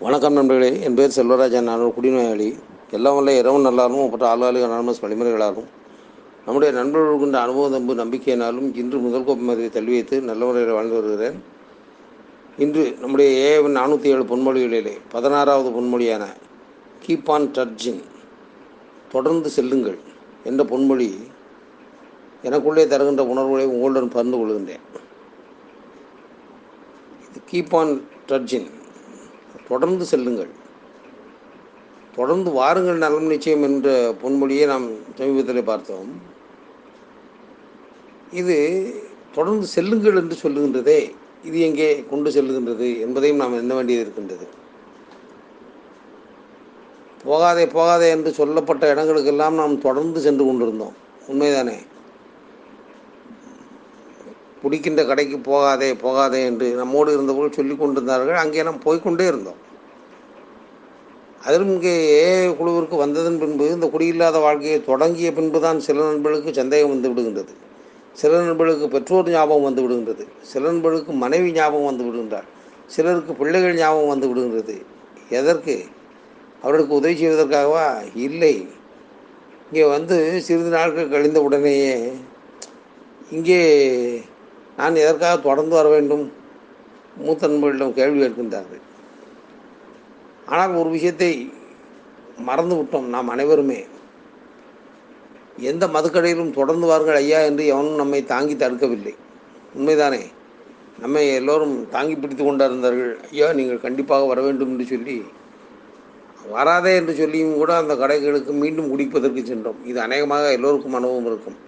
வணக்கம் நண்பர்களே என் பேர் செல்வராஜன் நான் ஒரு குடிநோயாளி. எல்லாம் வல்ல இரவும் நல்லாலும் ஒப்பற்ற ஆளாளு அனானமஸ் வழிமுறைகளாலும். நம்முடைய நண்பர்களுக்கு அனுபவம் தம்பு நம்பிக்கையினாலும் இன்று முதல் கோப்பை மதியை தள்ளி வைத்து நல்ல முறையில் வாழ்ந்து வருகிறேன். இன்று நம்முடைய ஏவன் நானூற்றி ஏழு பொன்மொழிகளிலே பதினாறாவது பொன்மொழியான கீப் ஆன் டர்ஜின் தொடர்ந்து செல்லுங்கள் என்ற பொன்மொழி எனக்குள்ளே தருகின்ற உணர்வுகளை உங்களுடன் பகிர்ந்து கொள்கின்றேன். இது கீப் ஆன் டர்ஜின் தொடர்ந்து செல்லுங்கள். தொடர்ந்து வாருங்கள் நலம் நிச்சயம் என்ற பொன்மொழியை நாம் சமீபத்தில் பார்த்தோம். இது தொடர்ந்து செல்லுங்கள் என்று சொல்லுகின்றதே இது எங்கே கொண்டு செல்லுகின்றது என்பதையும் நாம் எண்ண வேண்டியது இருக்கின்றது. போகாதே போகாதே என்று சொல்லப்பட்ட இடங்களுக்கெல்லாம் நாம் தொடர்ந்து சென்று கொண்டிருந்தோம். உண்மைதானே? பிடிக்கின்ற கடைக்கு போகாதே போகாதே என்று நம்மோடு இருந்தவர்கள் சொல்லி கொண்டிருந்தார்கள். அங்கே நாம் போய்க்கொண்டே இருந்தோம். அதிலும் இங்கே ஏ குழுவிற்கு வந்ததன் பின்பு இந்த குடியில்லாத வாழ்க்கையை தொடங்கிய பின்பு தான் சில நண்பர்களுக்கு சந்தேகம் வந்து விடுகின்றது. சில நண்பர்களுக்கு பெற்றோர் ஞாபகம் வந்து விடுகின்றது. சில நண்பர்களுக்கு மனைவி ஞாபகம் வந்து விடுகின்றார். சிலருக்கு பிள்ளைகள் ஞாபகம் வந்து விடுகின்றது. எதற்கு? அவர்களுக்கு உதவி செய்வதற்காகவா? இல்லை. இங்கே வந்து சிறிது நாட்கள் கழிந்த உடனேயே இங்கே நான் எதற்காக தொடர்ந்து வர வேண்டும்? மூத்த நண்பர்களிடம் கேள்வி கேட்கின்றார்கள். ஆனால் ஒரு விஷயத்தை மறந்து விட்டோம் நாம் அனைவருமே. எந்த மதுக்கடையிலும் தொடர்ந்து வாருங்கள் ஐயா என்று எவனும் நம்மை தாங்கி தடுக்கவில்லை. உண்மைதானே? நம்மை எல்லோரும் தாங்கி பிடித்து கொண்டிருந்தார்கள். ஐயா நீங்கள் கண்டிப்பாக வர வேண்டும் என்று சொல்லி வராதே என்று சொல்லியும் கூட அந்த கடைகளுக்கு மீண்டும் குடிப்பதற்கு சென்றோம். இது அநேகமாக எல்லோருக்கும் அனுபவம் இருக்கும்.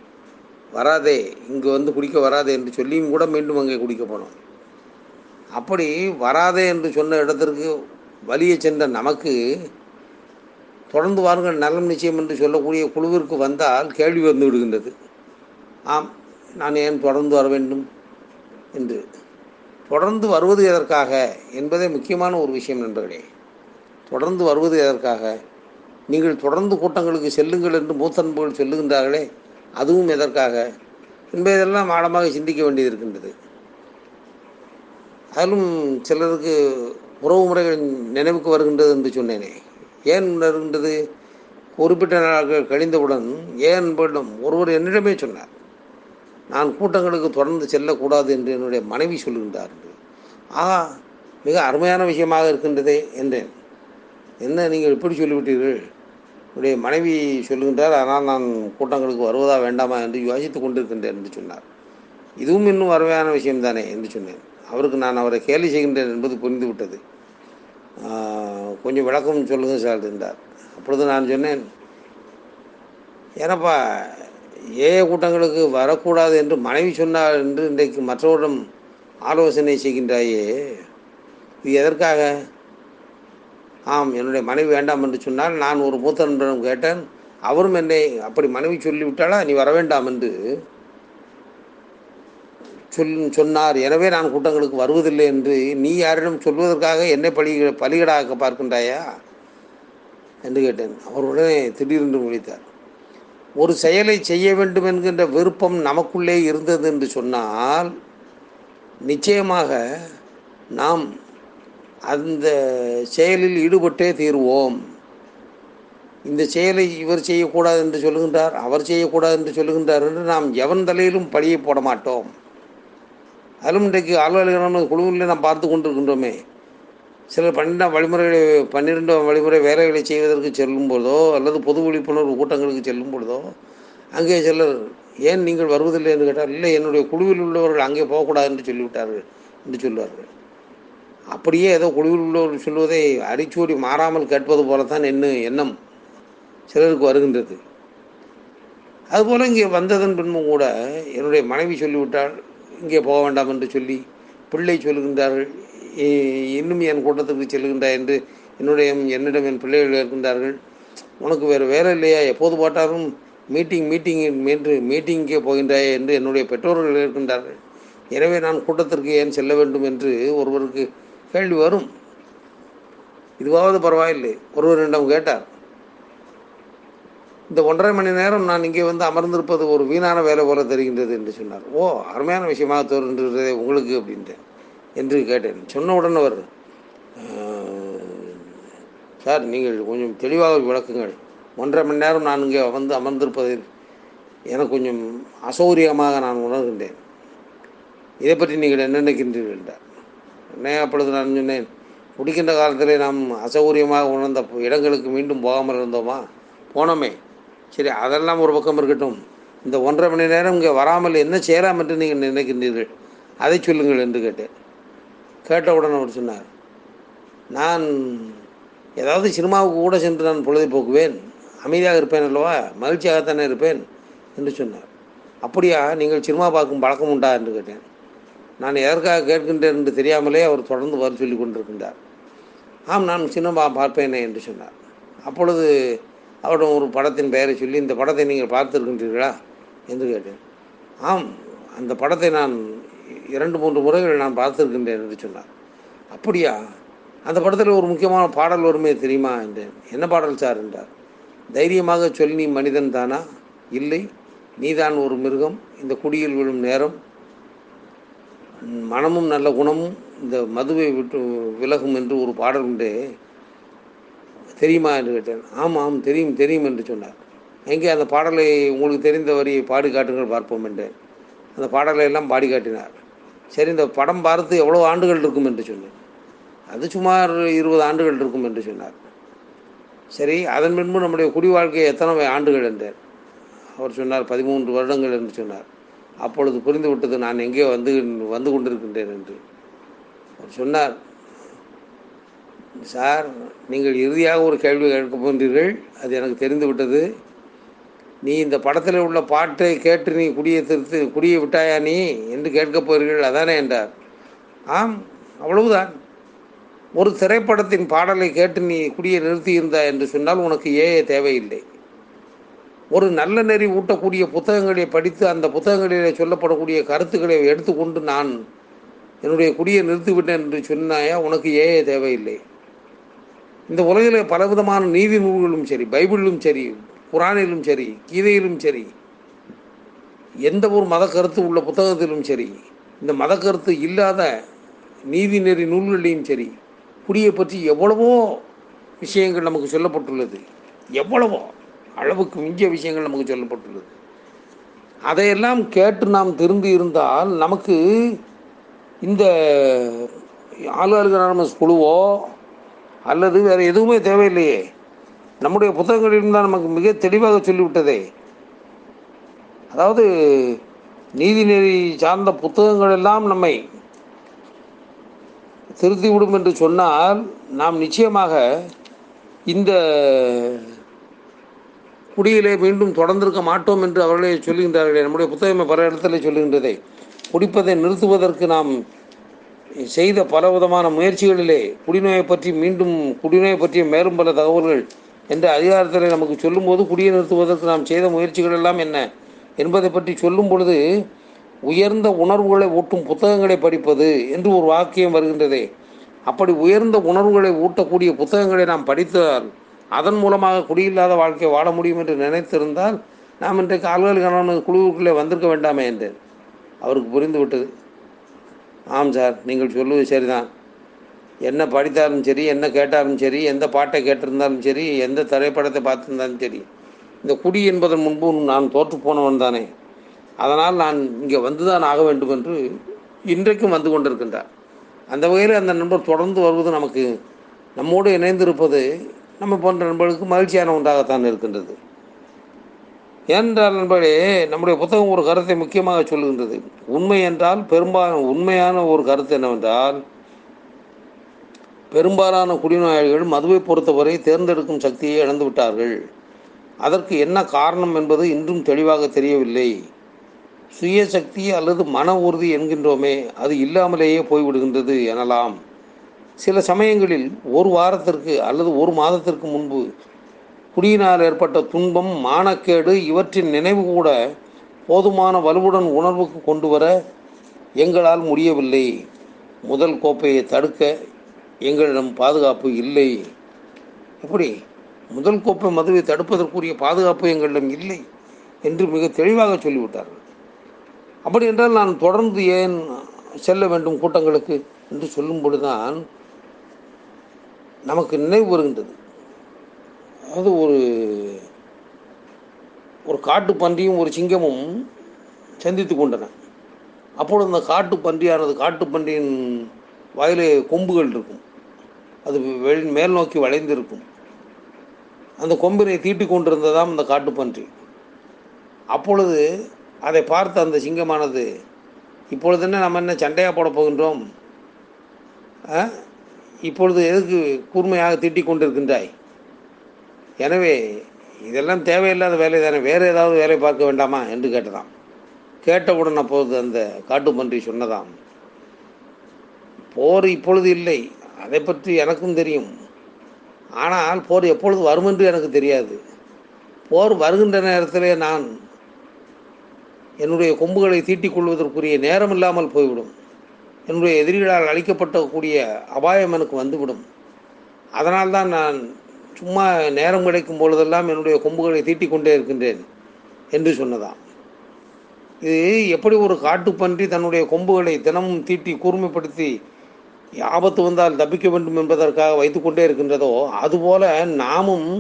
வராதே இங்கு வந்து குடிக்க வராதே என்று சொல்லியும் கூட மீண்டும் அங்கே குடிக்க போனோம். அப்படி வராதே என்று சொன்ன இடத்திற்கு வலிய சென்ற நமக்கு தொடர்ந்து வாருங்கள் நலம் நிச்சயம் என்று சொல்லக்கூடிய குழுவிற்கு வந்தால் கேள்வி வந்து விடுகின்றது. ஆம் நான் ஏன் தொடர்ந்து வர வேண்டும் என்று. தொடர்ந்து வருவது எதற்காக என்பதே முக்கியமான ஒரு விஷயம் நண்பர்களே. தொடர்ந்து வருவது எதற்காக? நீங்கள் தொடர்ந்து கூட்டங்களுக்கு செல்லுங்கள் என்று மூத்தன்புகள் சொல்லுகின்றார்களே. அதுவும் எதற்காக? என்பதெல்லாம் ஆழமாக சிந்திக்க வேண்டியது இருக்கின்றது அதிலும் சிலருக்கு உறவு முறைகள் நினைவுக்கு வருகின்றது என்று சொன்னேனே. ஏன் வருகின்றது? குறிப்பிட்ட நாட்கள் கழிந்தவுடன் ஏன் என்பிடம் ஒருவர் என்னிடமே சொன்னார். நான் கூட்டங்களுக்கு தொடர்ந்து செல்லக்கூடாது என்று என்னுடைய மனைவி சொல்லுகின்றார் என்று. ஆஹா மிக அருமையான விஷயமாக இருக்கின்றதே என்றேன். என்ன நீங்கள் எப்படி சொல்லிவிட்டீர்கள்? என்னுடைய மனைவி சொல்லுகின்றார் ஆனால் நான் கூட்டங்களுக்கு வருவதா வேண்டாமா? என்று யோசித்து கொண்டிருக்கின்றேன் என்று சொன்னார். இதுவும் இன்னும் அருமையான விஷயம்தானே என்று சொன்னேன். அவருக்கு நான் அவரை கேலி செய்கின்றேன் என்பது புரிந்துவிட்டது கொஞ்சம் விளக்கம் சொல்லுங்க சார் என்றார். அப்பொழுது நான் சொன்னேன் ஏனப்பா ஏ கூட்டங்களுக்கு வரக்கூடாது என்று மனைவி சொன்னார் என்று இன்றைக்கு மற்றவரிடம் ஆலோசனை செய்கின்றாயே. இது எதற்காக? ஆம் என்னுடைய மனைவி வேண்டாம் என்று சொன்னால் நான் ஒரு மூத்த நண்பரிடம் கேட்டேன் அவரும் என்னை அப்படி மனைவி சொல்லிவிட்டாளா நீ வர வேண்டாம் என்று சொல் சொன்னார். எனவே நான் கூட்டங்களுக்கு வருவதில்லை என்று நீ யாரிடம் சொல்வதற்காக என்னை பலி பலிகடாக்க பார்க்கின்றாயா என்று கேட்டேன். அவருடனே திடீரென்று முடித்தார். ஒரு செயலை செய்ய வேண்டும் என்கின்ற விருப்பம் நமக்குள்ளே இருந்தது என்று சொன்னால் நிச்சயமாக நாம் அந்த செயலில் ஈடுபட்டே தீர்வோம். இந்த செயலை இவர் செய்யக்கூடாது என்று சொல்லுகின்றார் அவர் செய்யக்கூடாது என்று சொல்லுகின்றார் என்று நாம் எவன் தலையிலும் பழியை போட மாட்டோம். அதிலும் இன்றைக்கு அலுவலகம் குழுவில் நாம் பார்த்து கொண்டிருக்கின்றோமே சிலர் பன்னெண்டாம் வழிமுறைகளை பன்னிரெண்டாம் வழிமுறை வேலைகளை செய்வதற்கு செல்லும் பொழுதோ அல்லது பொது விழிப்புணர்வு கூட்டங்களுக்கு செல்லும் பொழுதோ அங்கே சிலர் ஏன் நீங்கள் வருவதில்லை என்று கேட்டால் இல்லை என்னுடைய குழுவில் உள்ளவர்கள் அங்கே போகக்கூடாது என்று சொல்லிவிட்டார்கள் என்று சொல்வார்கள். அப்படியே ஏதோ குழுவில் சொல்வதை அடிச்சோடி மாறாமல் கேட்பது போலத்தான் என்ன எண்ணம் சிலருக்கு வருகின்றது. அதுபோல் இங்கே வந்ததன் பின்பும் கூட என்னுடைய மனைவி சொல்லிவிட்டால் இங்கே போக வேண்டாம் என்று சொல்லி பிள்ளை சொல்லுகின்றார்கள் இன்னும் என் கூட்டத்துக்கு செல்கின்றாய் என்று என்னுடைய என்னிடம் என் பிள்ளைகள் இருக்கின்றார்கள் உனக்கு வேறு வேலை இல்லையா? எப்போது போட்டாலும் மீட்டிங் மீட்டிங் என்று மீட்டிங்கே போகின்றாயே என்று என்னுடைய பெற்றோர்கள் இருக்கின்றார்கள் எனவே நான் கூட்டத்திற்கு ஏன் செல்ல வேண்டும்? என்று ஒருவருக்கு கேள்வி வரும். இதுவாவது பரவாயில்லை. ஒருவரிடம் கேட்டார். இந்த ஒன்றரை மணி நேரம் நான் இங்கே வந்து அமர்ந்திருப்பது ஒரு வீணான வேலை போல தெரிகின்றது என்று சொன்னார். ஓ அருமையான விஷயமாக தோன்றுகிறதே உங்களுக்கு அப்படின்ட்டு. என்று கேட்டேன். சொன்ன உடனே அவர் சார் நீங்கள் கொஞ்சம் தெளிவாக விளக்குங்கள். ஒன்றரை மணி நேரம் நான் இங்கே வந்து அமர்ந்திருப்பதில் எனக்கு கொஞ்சம் அசௌகரியமாக நான் உணர்கின்றேன். இதை பற்றி நீங்கள் என்ன நினைக்கின்றீர்கள்? என்றார். உடனே அப்பொழுது நான் சொன்னேன்? குடிக்கின்ற காலத்திலே நாம் அசௌகரியமாக உணர்ந்த இடங்களுக்கு மீண்டும் போகாமல் இருந்தோமா? போனோமே. சரி அதெல்லாம் ஒரு பக்கம் இருக்கட்டும். இந்த ஒன்றரை மணி நேரம் இங்கே வராமல் என்ன செய்யலாம் என்று நீங்கள் நினைக்கின்றீர்கள்? அதை சொல்லுங்கள் என்று கேட்டேன். கேட்டவுடன் அவர் சொன்னார் நான் ஏதாவது சினிமாவுக்கு கூட சென்று நான் பொழுதை போக்குவேன். அமைதியாக இருப்பேன் அல்லவா? மகிழ்ச்சியாகத்தானே இருப்பேன்? என்று சொன்னார். அப்படியா? நீங்கள் சினிமா பார்க்கும் பழக்கம் உண்டா? என்று கேட்டேன். நான் எதற்காக கேட்கின்றேன் என்று தெரியாமலே அவர் தொடர்ந்து வர சொல்லி கொண்டிருக்கின்றார். ஆம் நான் சினிமா பார்ப்பேனே என்று சொன்னார். அப்பொழுது அவரிடம் ஒரு படத்தின் பெயரை சொல்லி இந்த படத்தை நீங்கள் பார்த்துருக்கின்றீர்களா என்று கேட்டேன். ஆம் அந்த படத்தை நான் இரண்டு மூன்று முறைகள் நான் பார்த்திருக்கின்றேன் என்று சொன்னார். அப்படியா? அந்த படத்தில் ஒரு முக்கியமான பாடல் வருமே தெரியுமா என்றேன். என்ன பாடல் சார் என்றார். தைரியமாக சொல்லி நீ மனிதன் தானா? இல்லை நீதான் ஒரு மிருகம். இந்த குடியில் விழும் நேரம் மனமும் நல்ல குணமும் இந்த மதுவை விட்டு விலகும் என்று ஒரு பாடல் உண்டு. தெரியுமா என்று கேட்டேன். ஆமாம் தெரியும் தெரியும் என்று சொன்னார். எங்கே அந்த பாடலை உங்களுக்கு தெரிந்த வரியை பாடி காட்டுங்கள் பார்ப்போம் என்றேன் அந்த பாடலை எல்லாம் பாடி காட்டினார். சரி இந்த படம் பார்த்து எவ்வளோ ஆண்டுகள் இருக்கும் என்று சொன்னேன். அது சுமார் இருபது ஆண்டுகள் இருக்கும் என்று சொன்னார். சரி அதன் பின்பு நம்முடைய குடி வாழ்க்கை எத்தனை ஆண்டுகள் என்றேன். அவர் சொன்னார் பதிமூன்று வருடங்கள் என்று சொன்னார். அப்பொழுது புரிந்து விட்டது நான் எங்கே வந்து வந்து கொண்டிருக்கின்றேன் என்று. அவர் சொன்னார் சார் நீங்கள் இறுதியாக ஒரு கேள்வி கேட்க போன்றீர்கள் அது எனக்கு தெரிந்து விட்டது நீ இந்த படத்தில் உள்ள பாட்டை கேட்டு நீ குடியை திருத்து குடியை விட்டாயா நீ? என்று கேட்கப் போகிறீர்கள். அதானே என்றார். ஆம் அவ்வளவுதான். ஒரு திரைப்படத்தின் பாடலை கேட்டு நீ குடியை நிறுத்தியிருந்தா என்று சொன்னால் உனக்கு ஏஏ தேவையில்லை. ஒரு நல்ல நெறி ஊட்டக்கூடிய புத்தகங்களை படித்து அந்த புத்தகங்களிலே சொல்லப்படக்கூடிய கருத்துக்களை எடுத்துக்கொண்டு நான் என்னுடைய குடியை நிறுத்திவிட்டேன் என்று சொன்னாயா? உனக்கு ஏஏ தேவையில்லை. இந்த உலகில் பலவிதமான நீதி நூல்களும் சரி பைபிளிலும் சரி குரானிலும் சரி கீதையிலும் சரி எந்த ஒரு மத கருத்து உள்ள புத்தகத்திலும் சரி இந்த மத கருத்து இல்லாத நீதி நெறி நூல்களிலையும் சரி குடியை பற்றி எவ்வளவோ விஷயங்கள் நமக்கு சொல்லப்பட்டுள்ளது. எவ்வளவோ. அளவுக்கு மிஞ்சிய விஷயங்கள் நமக்கு சொல்லப்பட்டுள்ளது. அதையெல்லாம் கேட்டு நாம் திருந்தி இருந்தால் நமக்கு இந்த ஆளுநர் குழுவோ அல்லது வேறு எதுவுமே தேவையில்லையே. நம்முடைய புத்தகங்களிலும் தான் நமக்கு மிக தெளிவாக சொல்லிவிட்டதே. அதாவது நீதிநெறி சார்ந்த புத்தகங்கள் எல்லாம் நம்மை திருத்திவிடும் என்று சொன்னால் நாம் நிச்சயமாக இந்த குடியிலே மீண்டும் தொடர்ந்திருக்க மாட்டோம் என்று அவர்களே சொல்லுகின்றார்களே. நம்முடைய புத்தகமே பல இடத்துல சொல்லுகின்றதே. குடிப்பதை நிறுத்துவதற்கு நாம் செய்த பல விதமான முயற்சிகளிலே குடிநோயை பற்றி மீண்டும் குடிநோயை பற்றிய மேலும் பல தகவல்கள் என்ற அதிகாரத்தில் நமக்கு சொல்லும்போது குடியை நிறுத்துவதற்கு நாம் செய்த முயற்சிகள் எல்லாம் என்ன என்பதை பற்றி சொல்லும் பொழுது உயர்ந்த உணர்வுகளை ஊட்டும் புத்தகங்களை படிப்பது என்று ஒரு வாக்கியம் வருகின்றதே. அப்படி உயர்ந்த உணர்வுகளை ஊட்டக்கூடிய புத்தகங்களை நாம் படித்தால் அதன் மூலமாக குடியில்லாத வாழ்க்கையை வாழ முடியும் என்று நினைத்திருந்தால் நாம் இன்றைக்கு ஆள்களுக்கான குழுவுக்குள்ளே வந்திருக்க வேண்டாமே என்றேன் அவருக்கு புரிந்து விட்டது ஆம் சார் நீங்கள் சொல்லுவது சரிதான். என்ன படித்தாலும் சரி என்ன கேட்டாலும் சரி எந்த பாட்டை கேட்டிருந்தாலும் சரி எந்த திரைப்படத்தை பார்த்துருந்தாலும் சரி இந்த குடி என்பதன் முன்பு நான் தோற்று போனவன் தானே. அதனால் நான் இங்கே வந்து தான் ஆக வேண்டும் என்று இன்றைக்கும் வந்து கொண்டிருக்கின்றார். அந்த வகையில் அந்த நண்பர் தொடர்ந்து வருவது நமக்கு நம்மோடு இணைந்திருப்பது நம்ம போன்ற நண்பர்களுக்கு மகிழ்ச்சியான ஒன்றாகத்தான் இருக்கின்றது. ஏனென்றால் நண்பர்களே நம்முடைய புத்தகம் ஒரு கருத்தை முக்கியமாக சொல்லுகின்றது. உண்மை என்றால் பெரும்பாலான உண்மையான ஒரு கருத்து என்னவென்றால் பெரும்பாலான குடிநோயாளிகள் மதுவை பொறுத்தவரை தேர்ந்தெடுக்கும் சக்தியை இழந்து விட்டார்கள். அதற்கு என்ன காரணம் என்பது இன்றும் தெளிவாக தெரியவில்லை. சுய சக்தி அல்லது மன உறுதி என்கின்றோமே அது இல்லாமலேயே போய்விடுகின்றது எனலாம். சில சமயங்களில் ஒரு வாரத்திற்கு அல்லது ஒரு மாதத்திற்கு முன்பு குடியினால் ஏற்பட்ட துன்பம் மானக்கேடு இவற்றின் நினைவு கூட போதுமான வலுவுடன் உணர்வுக்கு கொண்டு வர எங்களால் முடியவில்லை. முதல் கோப்பையை தடுக்க எங்களிடம் பாதுகாப்பு இல்லை. எப்படி முதல் கோப்பை மதுவை தடுப்பதற்குரிய பாதுகாப்பு எங்களிடம் இல்லை என்று மிக தெளிவாக சொல்லிவிட்டார்கள். அப்படி என்றால் நான் தொடர்ந்து ஏன் செல்ல வேண்டும் கூட்டங்களுக்கு என்று சொல்லும் பொழுதுதான் நமக்கு நினைவு வருகின்றது. அது ஒரு ஒரு காட்டு பன்றியும் ஒரு சிங்கமும் சந்தித்து கொண்டன. அப்பொழுது அந்த காட்டு பன்றியானது காட்டு பன்றியின் வாயிலே கொம்புகள் இருக்கும். அது வெளி மேல் நோக்கி வளைந்திருக்கும். அந்த கொம்பினை தீட்டி கொண்டிருந்ததாம் அந்த காட்டு பன்றி. அப்பொழுது அதை பார்த்த அந்த சிங்கமானது இப்பொழுது என்ன நம்ம என்ன சண்டையாக போட போகின்றோம்? ஆ? இப்பொழுது எதுக்கு கூர்மையாக தீட்டிக் கொண்டிருக்கின்றாய்? எனவே இதெல்லாம் தேவையில்லாத வேலை தானே வேறு ஏதாவது வேலை பார்க்க வேண்டாமா? என்று கேட்டதாம். கேட்டவுடன் அப்போது அந்த காட்டு பன்றி சொன்னதாம் போர் இப்பொழுது இல்லை அதை பற்றி எனக்கும் தெரியும். ஆனால் போர் எப்பொழுது வரும் என்று எனக்கு தெரியாது. போர் வருகின்ற நேரத்திலே நான் என்னுடைய கொம்புகளை தீட்டிக் கொள்வதற்குரிய நேரம் இல்லாமல் போய்விடும். என்னுடைய எதிரிகளால் அளிக்கப்பட்டக்கூடிய அபாயம் எனக்கு வந்துவிடும். அதனால்தான் நான் சும்மா நேரம் கிடைக்கும் பொழுதெல்லாம் என்னுடைய கொம்புகளை தீட்டிக் கொண்டே இருக்கின்றேன் என்று சொன்னதாம். இது எப்படி ஒரு காட்டுப்பன்றி தன்னுடைய கொம்புகளை தினமும் தீட்டி கூர்மைப்படுத்தி ஆபத்து வந்தால் தப்பிக்க வேண்டும் என்பதற்காக வைத்துக்கொண்டே இருக்கின்றதோ அதுபோல நாமும்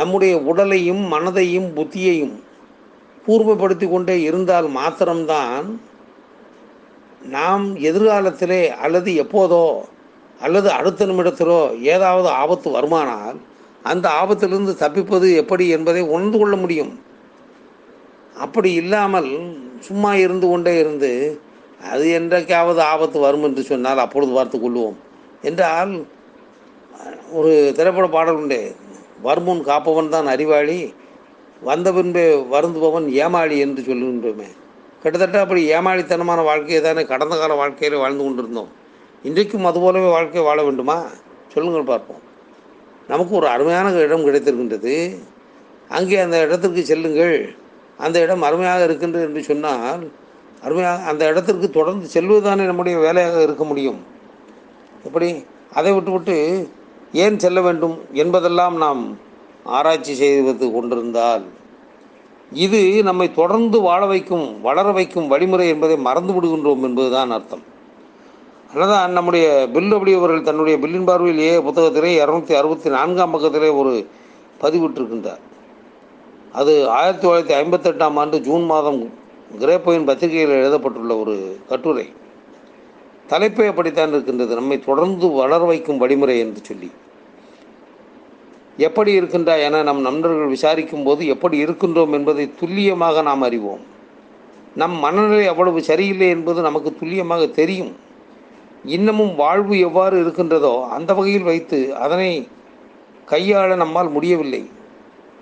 நம்முடைய உடலையும் மனதையும் புத்தியையும் கூர்மைப்படுத்தி கொண்டே இருந்தால் மாத்திரம்தான் நாம் எதிர்காலத்திலே அல்லது எப்போதோ அல்லது அடுத்த நிமிடத்திலோ ஏதாவது ஆபத்து வருமானால் அந்த ஆபத்திலிருந்து தப்பிப்பது எப்படி என்பதை உணர்ந்து கொள்ள முடியும். அப்படி இல்லாமல் சும்மா இருந்து கொண்டே இருந்து அது என்றைக்காவது ஆபத்து வரும் என்று சொன்னால் அப்பொழுது பார்த்து கொள்வோம். என்றால் ஒரு திரைப்பட பாடல் உண்டு. வருமுன் காப்பவன் தான் அறிவாளி வந்த பின்பே வருந்துபவன் ஏமாளி என்று சொல்லுகின்றோமே. கிட்டத்தட்ட அப்படி ஏமாளித்தனமான வாழ்க்கையை தானே கடந்த கால வாழ்க்கையில் வாழ்ந்து கொண்டிருந்தோம். இன்றைக்கும் அதுபோலவே வாழ்க்கை வாழ வேண்டுமா? சொல்லுங்கள் பார்ப்போம். நமக்கு ஒரு அருமையான இடம் கிடைத்திருக்கின்றது. அங்கே அந்த இடத்திற்கு செல்லுங்கள். அந்த இடம் அருமையாக இருக்கின்றது என்று சொன்னால் அருமையாக அந்த இடத்திற்கு தொடர்ந்து செல்வதுதானே நம்முடைய வேலையாக இருக்க முடியும். எப்படி? அதை விட்டுவிட்டு ஏன் செல்ல வேண்டும் என்பதெல்லாம் நாம் ஆராய்ச்சி செய்து கொண்டிருந்தால் இது நம்மை தொடர்ந்து வாழ வைக்கும் வளர வைக்கும் வழிமுறை என்பதை மறந்து விடுகின்றோம் என்பதுதான் அர்த்தம். அல்லதான் நம்முடைய பில் அப்படி அவர்கள் தன்னுடைய பில்லின் பார்வையிலேயே புத்தகத்திலே இரநூத்தி அறுபத்தி நான்காம் பக்கத்திலே ஒரு பதிவிட்டிருக்கின்றார். அது ஆயிரத்தி தொள்ளாயிரத்தி ஐம்பத்தெட்டாம் ஆண்டு ஜூன் மாதம் கிரேப்போயின் பத்திரிகையில் எழுதப்பட்டுள்ள ஒரு கட்டுரை. தலைப்பை அப்படித்தான் இருக்கின்றது. நம்மை தொடர்ந்து வளர வைக்கும் வழிமுறை என்று சொல்லி. எப்படி இருக்கின்றாய் என நம் நண்பர்கள் விசாரிக்கும் போது எப்படி இருக்கின்றோம் என்பதை துல்லியமாக நாம் அறிவோம். நம் மனநிலை அவ்வளவு சரியில்லை என்பது நமக்கு துல்லியமாக தெரியும். இன்னமும் வாழ்வு எவ்வாறு இருக்கின்றதோ அந்த வகையில் வைத்து அதனை கையாள நம்மால் முடியவில்லை.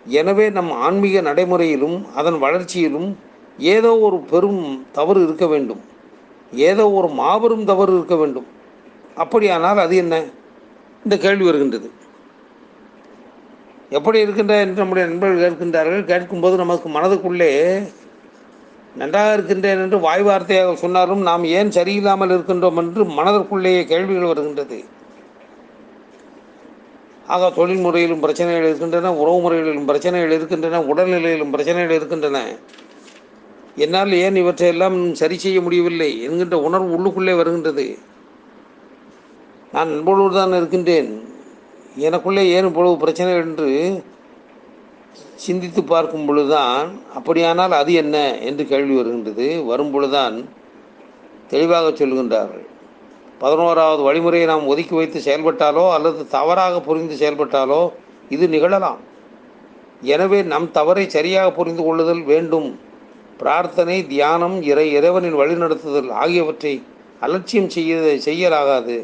எனவே நம் ஆன்மீக நடைமுறையிலும் அதன் வளர்ச்சியிலும் ஏதோ ஒரு பெரும் தவறு இருக்க வேண்டும். ஏதோ ஒரு மாபெரும் தவறு இருக்க வேண்டும். அப்படியானால் அது என்ன? இந்த கேள்வி வருகின்றது. எப்படி இருக்கின்ற என்று நம்முடைய நண்பர்கள் கேட்கின்றார்கள். கேட்கும்போது நமக்கு மனதுக்குள்ளே நன்றாக இருக்கின்றேன் என்று வாய் வார்த்தையாக சொன்னாலும் நாம் ஏன் சரியில்லாமல் இருக்கின்றோம் என்று மனதிற்குள்ளேயே கேள்விகள் வருகின்றது. ஆக தொழில் முறையிலும் பிரச்சனைகள் இருக்கின்றன உறவு முறைகளிலும் பிரச்சனைகள் இருக்கின்றன உடல்நிலையிலும் பிரச்சனைகள் இருக்கின்றன. என்னால் ஏன் இவற்றையெல்லாம் சரி செய்ய முடியவில்லை என்கின்ற உணர்வு உள்ளுக்குள்ளே வருகின்றது. நான் நண்பர்களோடு தான் இருக்கின்றேன். எனக்குள்ளே ஏன் இவ்வளவு பிரச்சனை என்று சிந்தித்து பார்க்கும் பொழுதுதான் அப்படியானால் அது என்ன என்று கேள்வி வருகின்றது. வரும் பொழுதுதான் தெளிவாக சொல்கின்றார்கள். பதினோராவது வழிமுறையை நாம் ஒதுக்கி வைத்து செயல்பட்டாலோ அல்லது தவறாக புரிந்து செயல்பட்டாலோ இது நிகழலாம். எனவே நம் தவறை சரியாக புரிந்து கொள்ளுதல் வேண்டும். பிரார்த்தனை தியானம் இறை இறைவனின் வழிநடத்துதல் ஆகியவற்றை அலட்சியம் செய்ய செய்யலாகாது.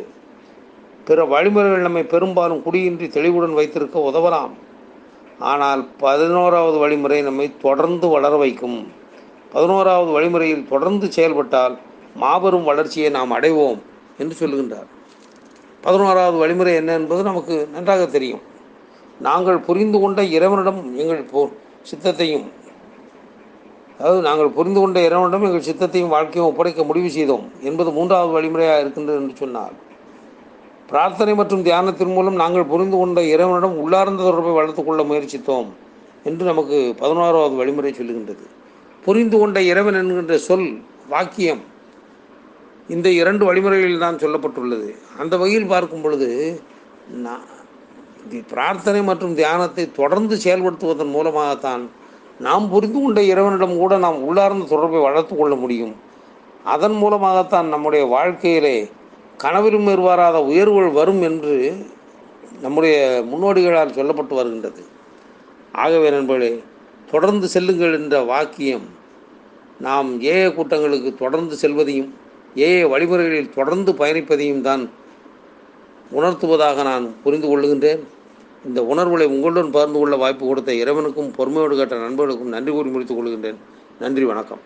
பிற வழிமுறைகள் நம்மை பெரும்பாலும் குடியின்றி தெளிவுடன் வைத்திருக்க உதவலாம். ஆனால் பதினோராவது வழிமுறை நம்மை தொடர்ந்து வளர வைக்கும். பதினோராவது வழிமுறையில் தொடர்ந்து செயல்பட்டால் மாபெரும் வளர்ச்சியை நாம் அடைவோம் என்று சொல்லுகின்றார். பதினோராவது வழிமுறை என்ன என்பது நமக்கு நன்றாக தெரியும். நாங்கள் புரிந்து கொண்ட இறைவனிடம் எங்கள் போ சித்தத்தையும் அதாவது நாங்கள் புரிந்து கொண்ட இறைவனிடம் எங்கள் சித்தத்தையும் வாழ்க்கையும் ஒப்படைக்க முடிவு செய்தோம் என்பது மூன்றாவது வழிமுறையாக இருக்கின்றது என்று சொன்னார் பிரார்த்தனை மற்றும் தியானத்தின் மூலம் நாங்கள் புரிந்து கொண்ட இறைவனிடம் உள்ளார்ந்த தொடர்பை வளர்த்துக்கொள்ள முயற்சித்தோம் என்று நமக்கு பதினோராவது வழிமுறை சொல்லுகின்றது. புரிந்து கொண்ட இறைவன் என்கின்ற சொல் வாக்கியம் இந்த இரண்டு வழிமுறைகளில் தான் சொல்லப்பட்டுள்ளது. அந்த வகையில் பார்க்கும் பொழுது நான் பிரார்த்தனை மற்றும் தியானத்தை தொடர்ந்து செயல்படுத்துவதன் மூலமாகத்தான் நாம் புரிந்து கொண்ட இறைவனிடம் கூட நாம் உள்ளார்ந்த தொடர்பை வளர்த்து கொள்ள முடியும். அதன் மூலமாகத்தான் நம்முடைய வாழ்க்கையிலே கனவிலும் எதிர்பாராத உயர்வுகள் வரும் என்று நம்முடைய முன்னோடிகளால் சொல்லப்பட்டு வருகின்றது. ஆகவே நண்பர்களே தொடர்ந்து செல்லுங்கள் என்ற வாக்கியம் நாம் ஏஏ கூட்டங்களுக்கு தொடர்ந்து செல்வதையும் ஏஏ வழிமுறைகளில் தொடர்ந்து பயணிப்பதையும் தான் உணர்த்துவதாக நான் புரிந்து கொள்ளுகின்றேன் இந்த உணர்வுகளை உங்களுடன் பகிர்ந்து கொள்ள வாய்ப்பு கொடுத்த இறைவனுக்கும் பொறுமையோடு கேட்ட நண்பர்களுக்கும் நன்றி கூறி முடித்துக் கொள்கின்றேன். நன்றி வணக்கம்.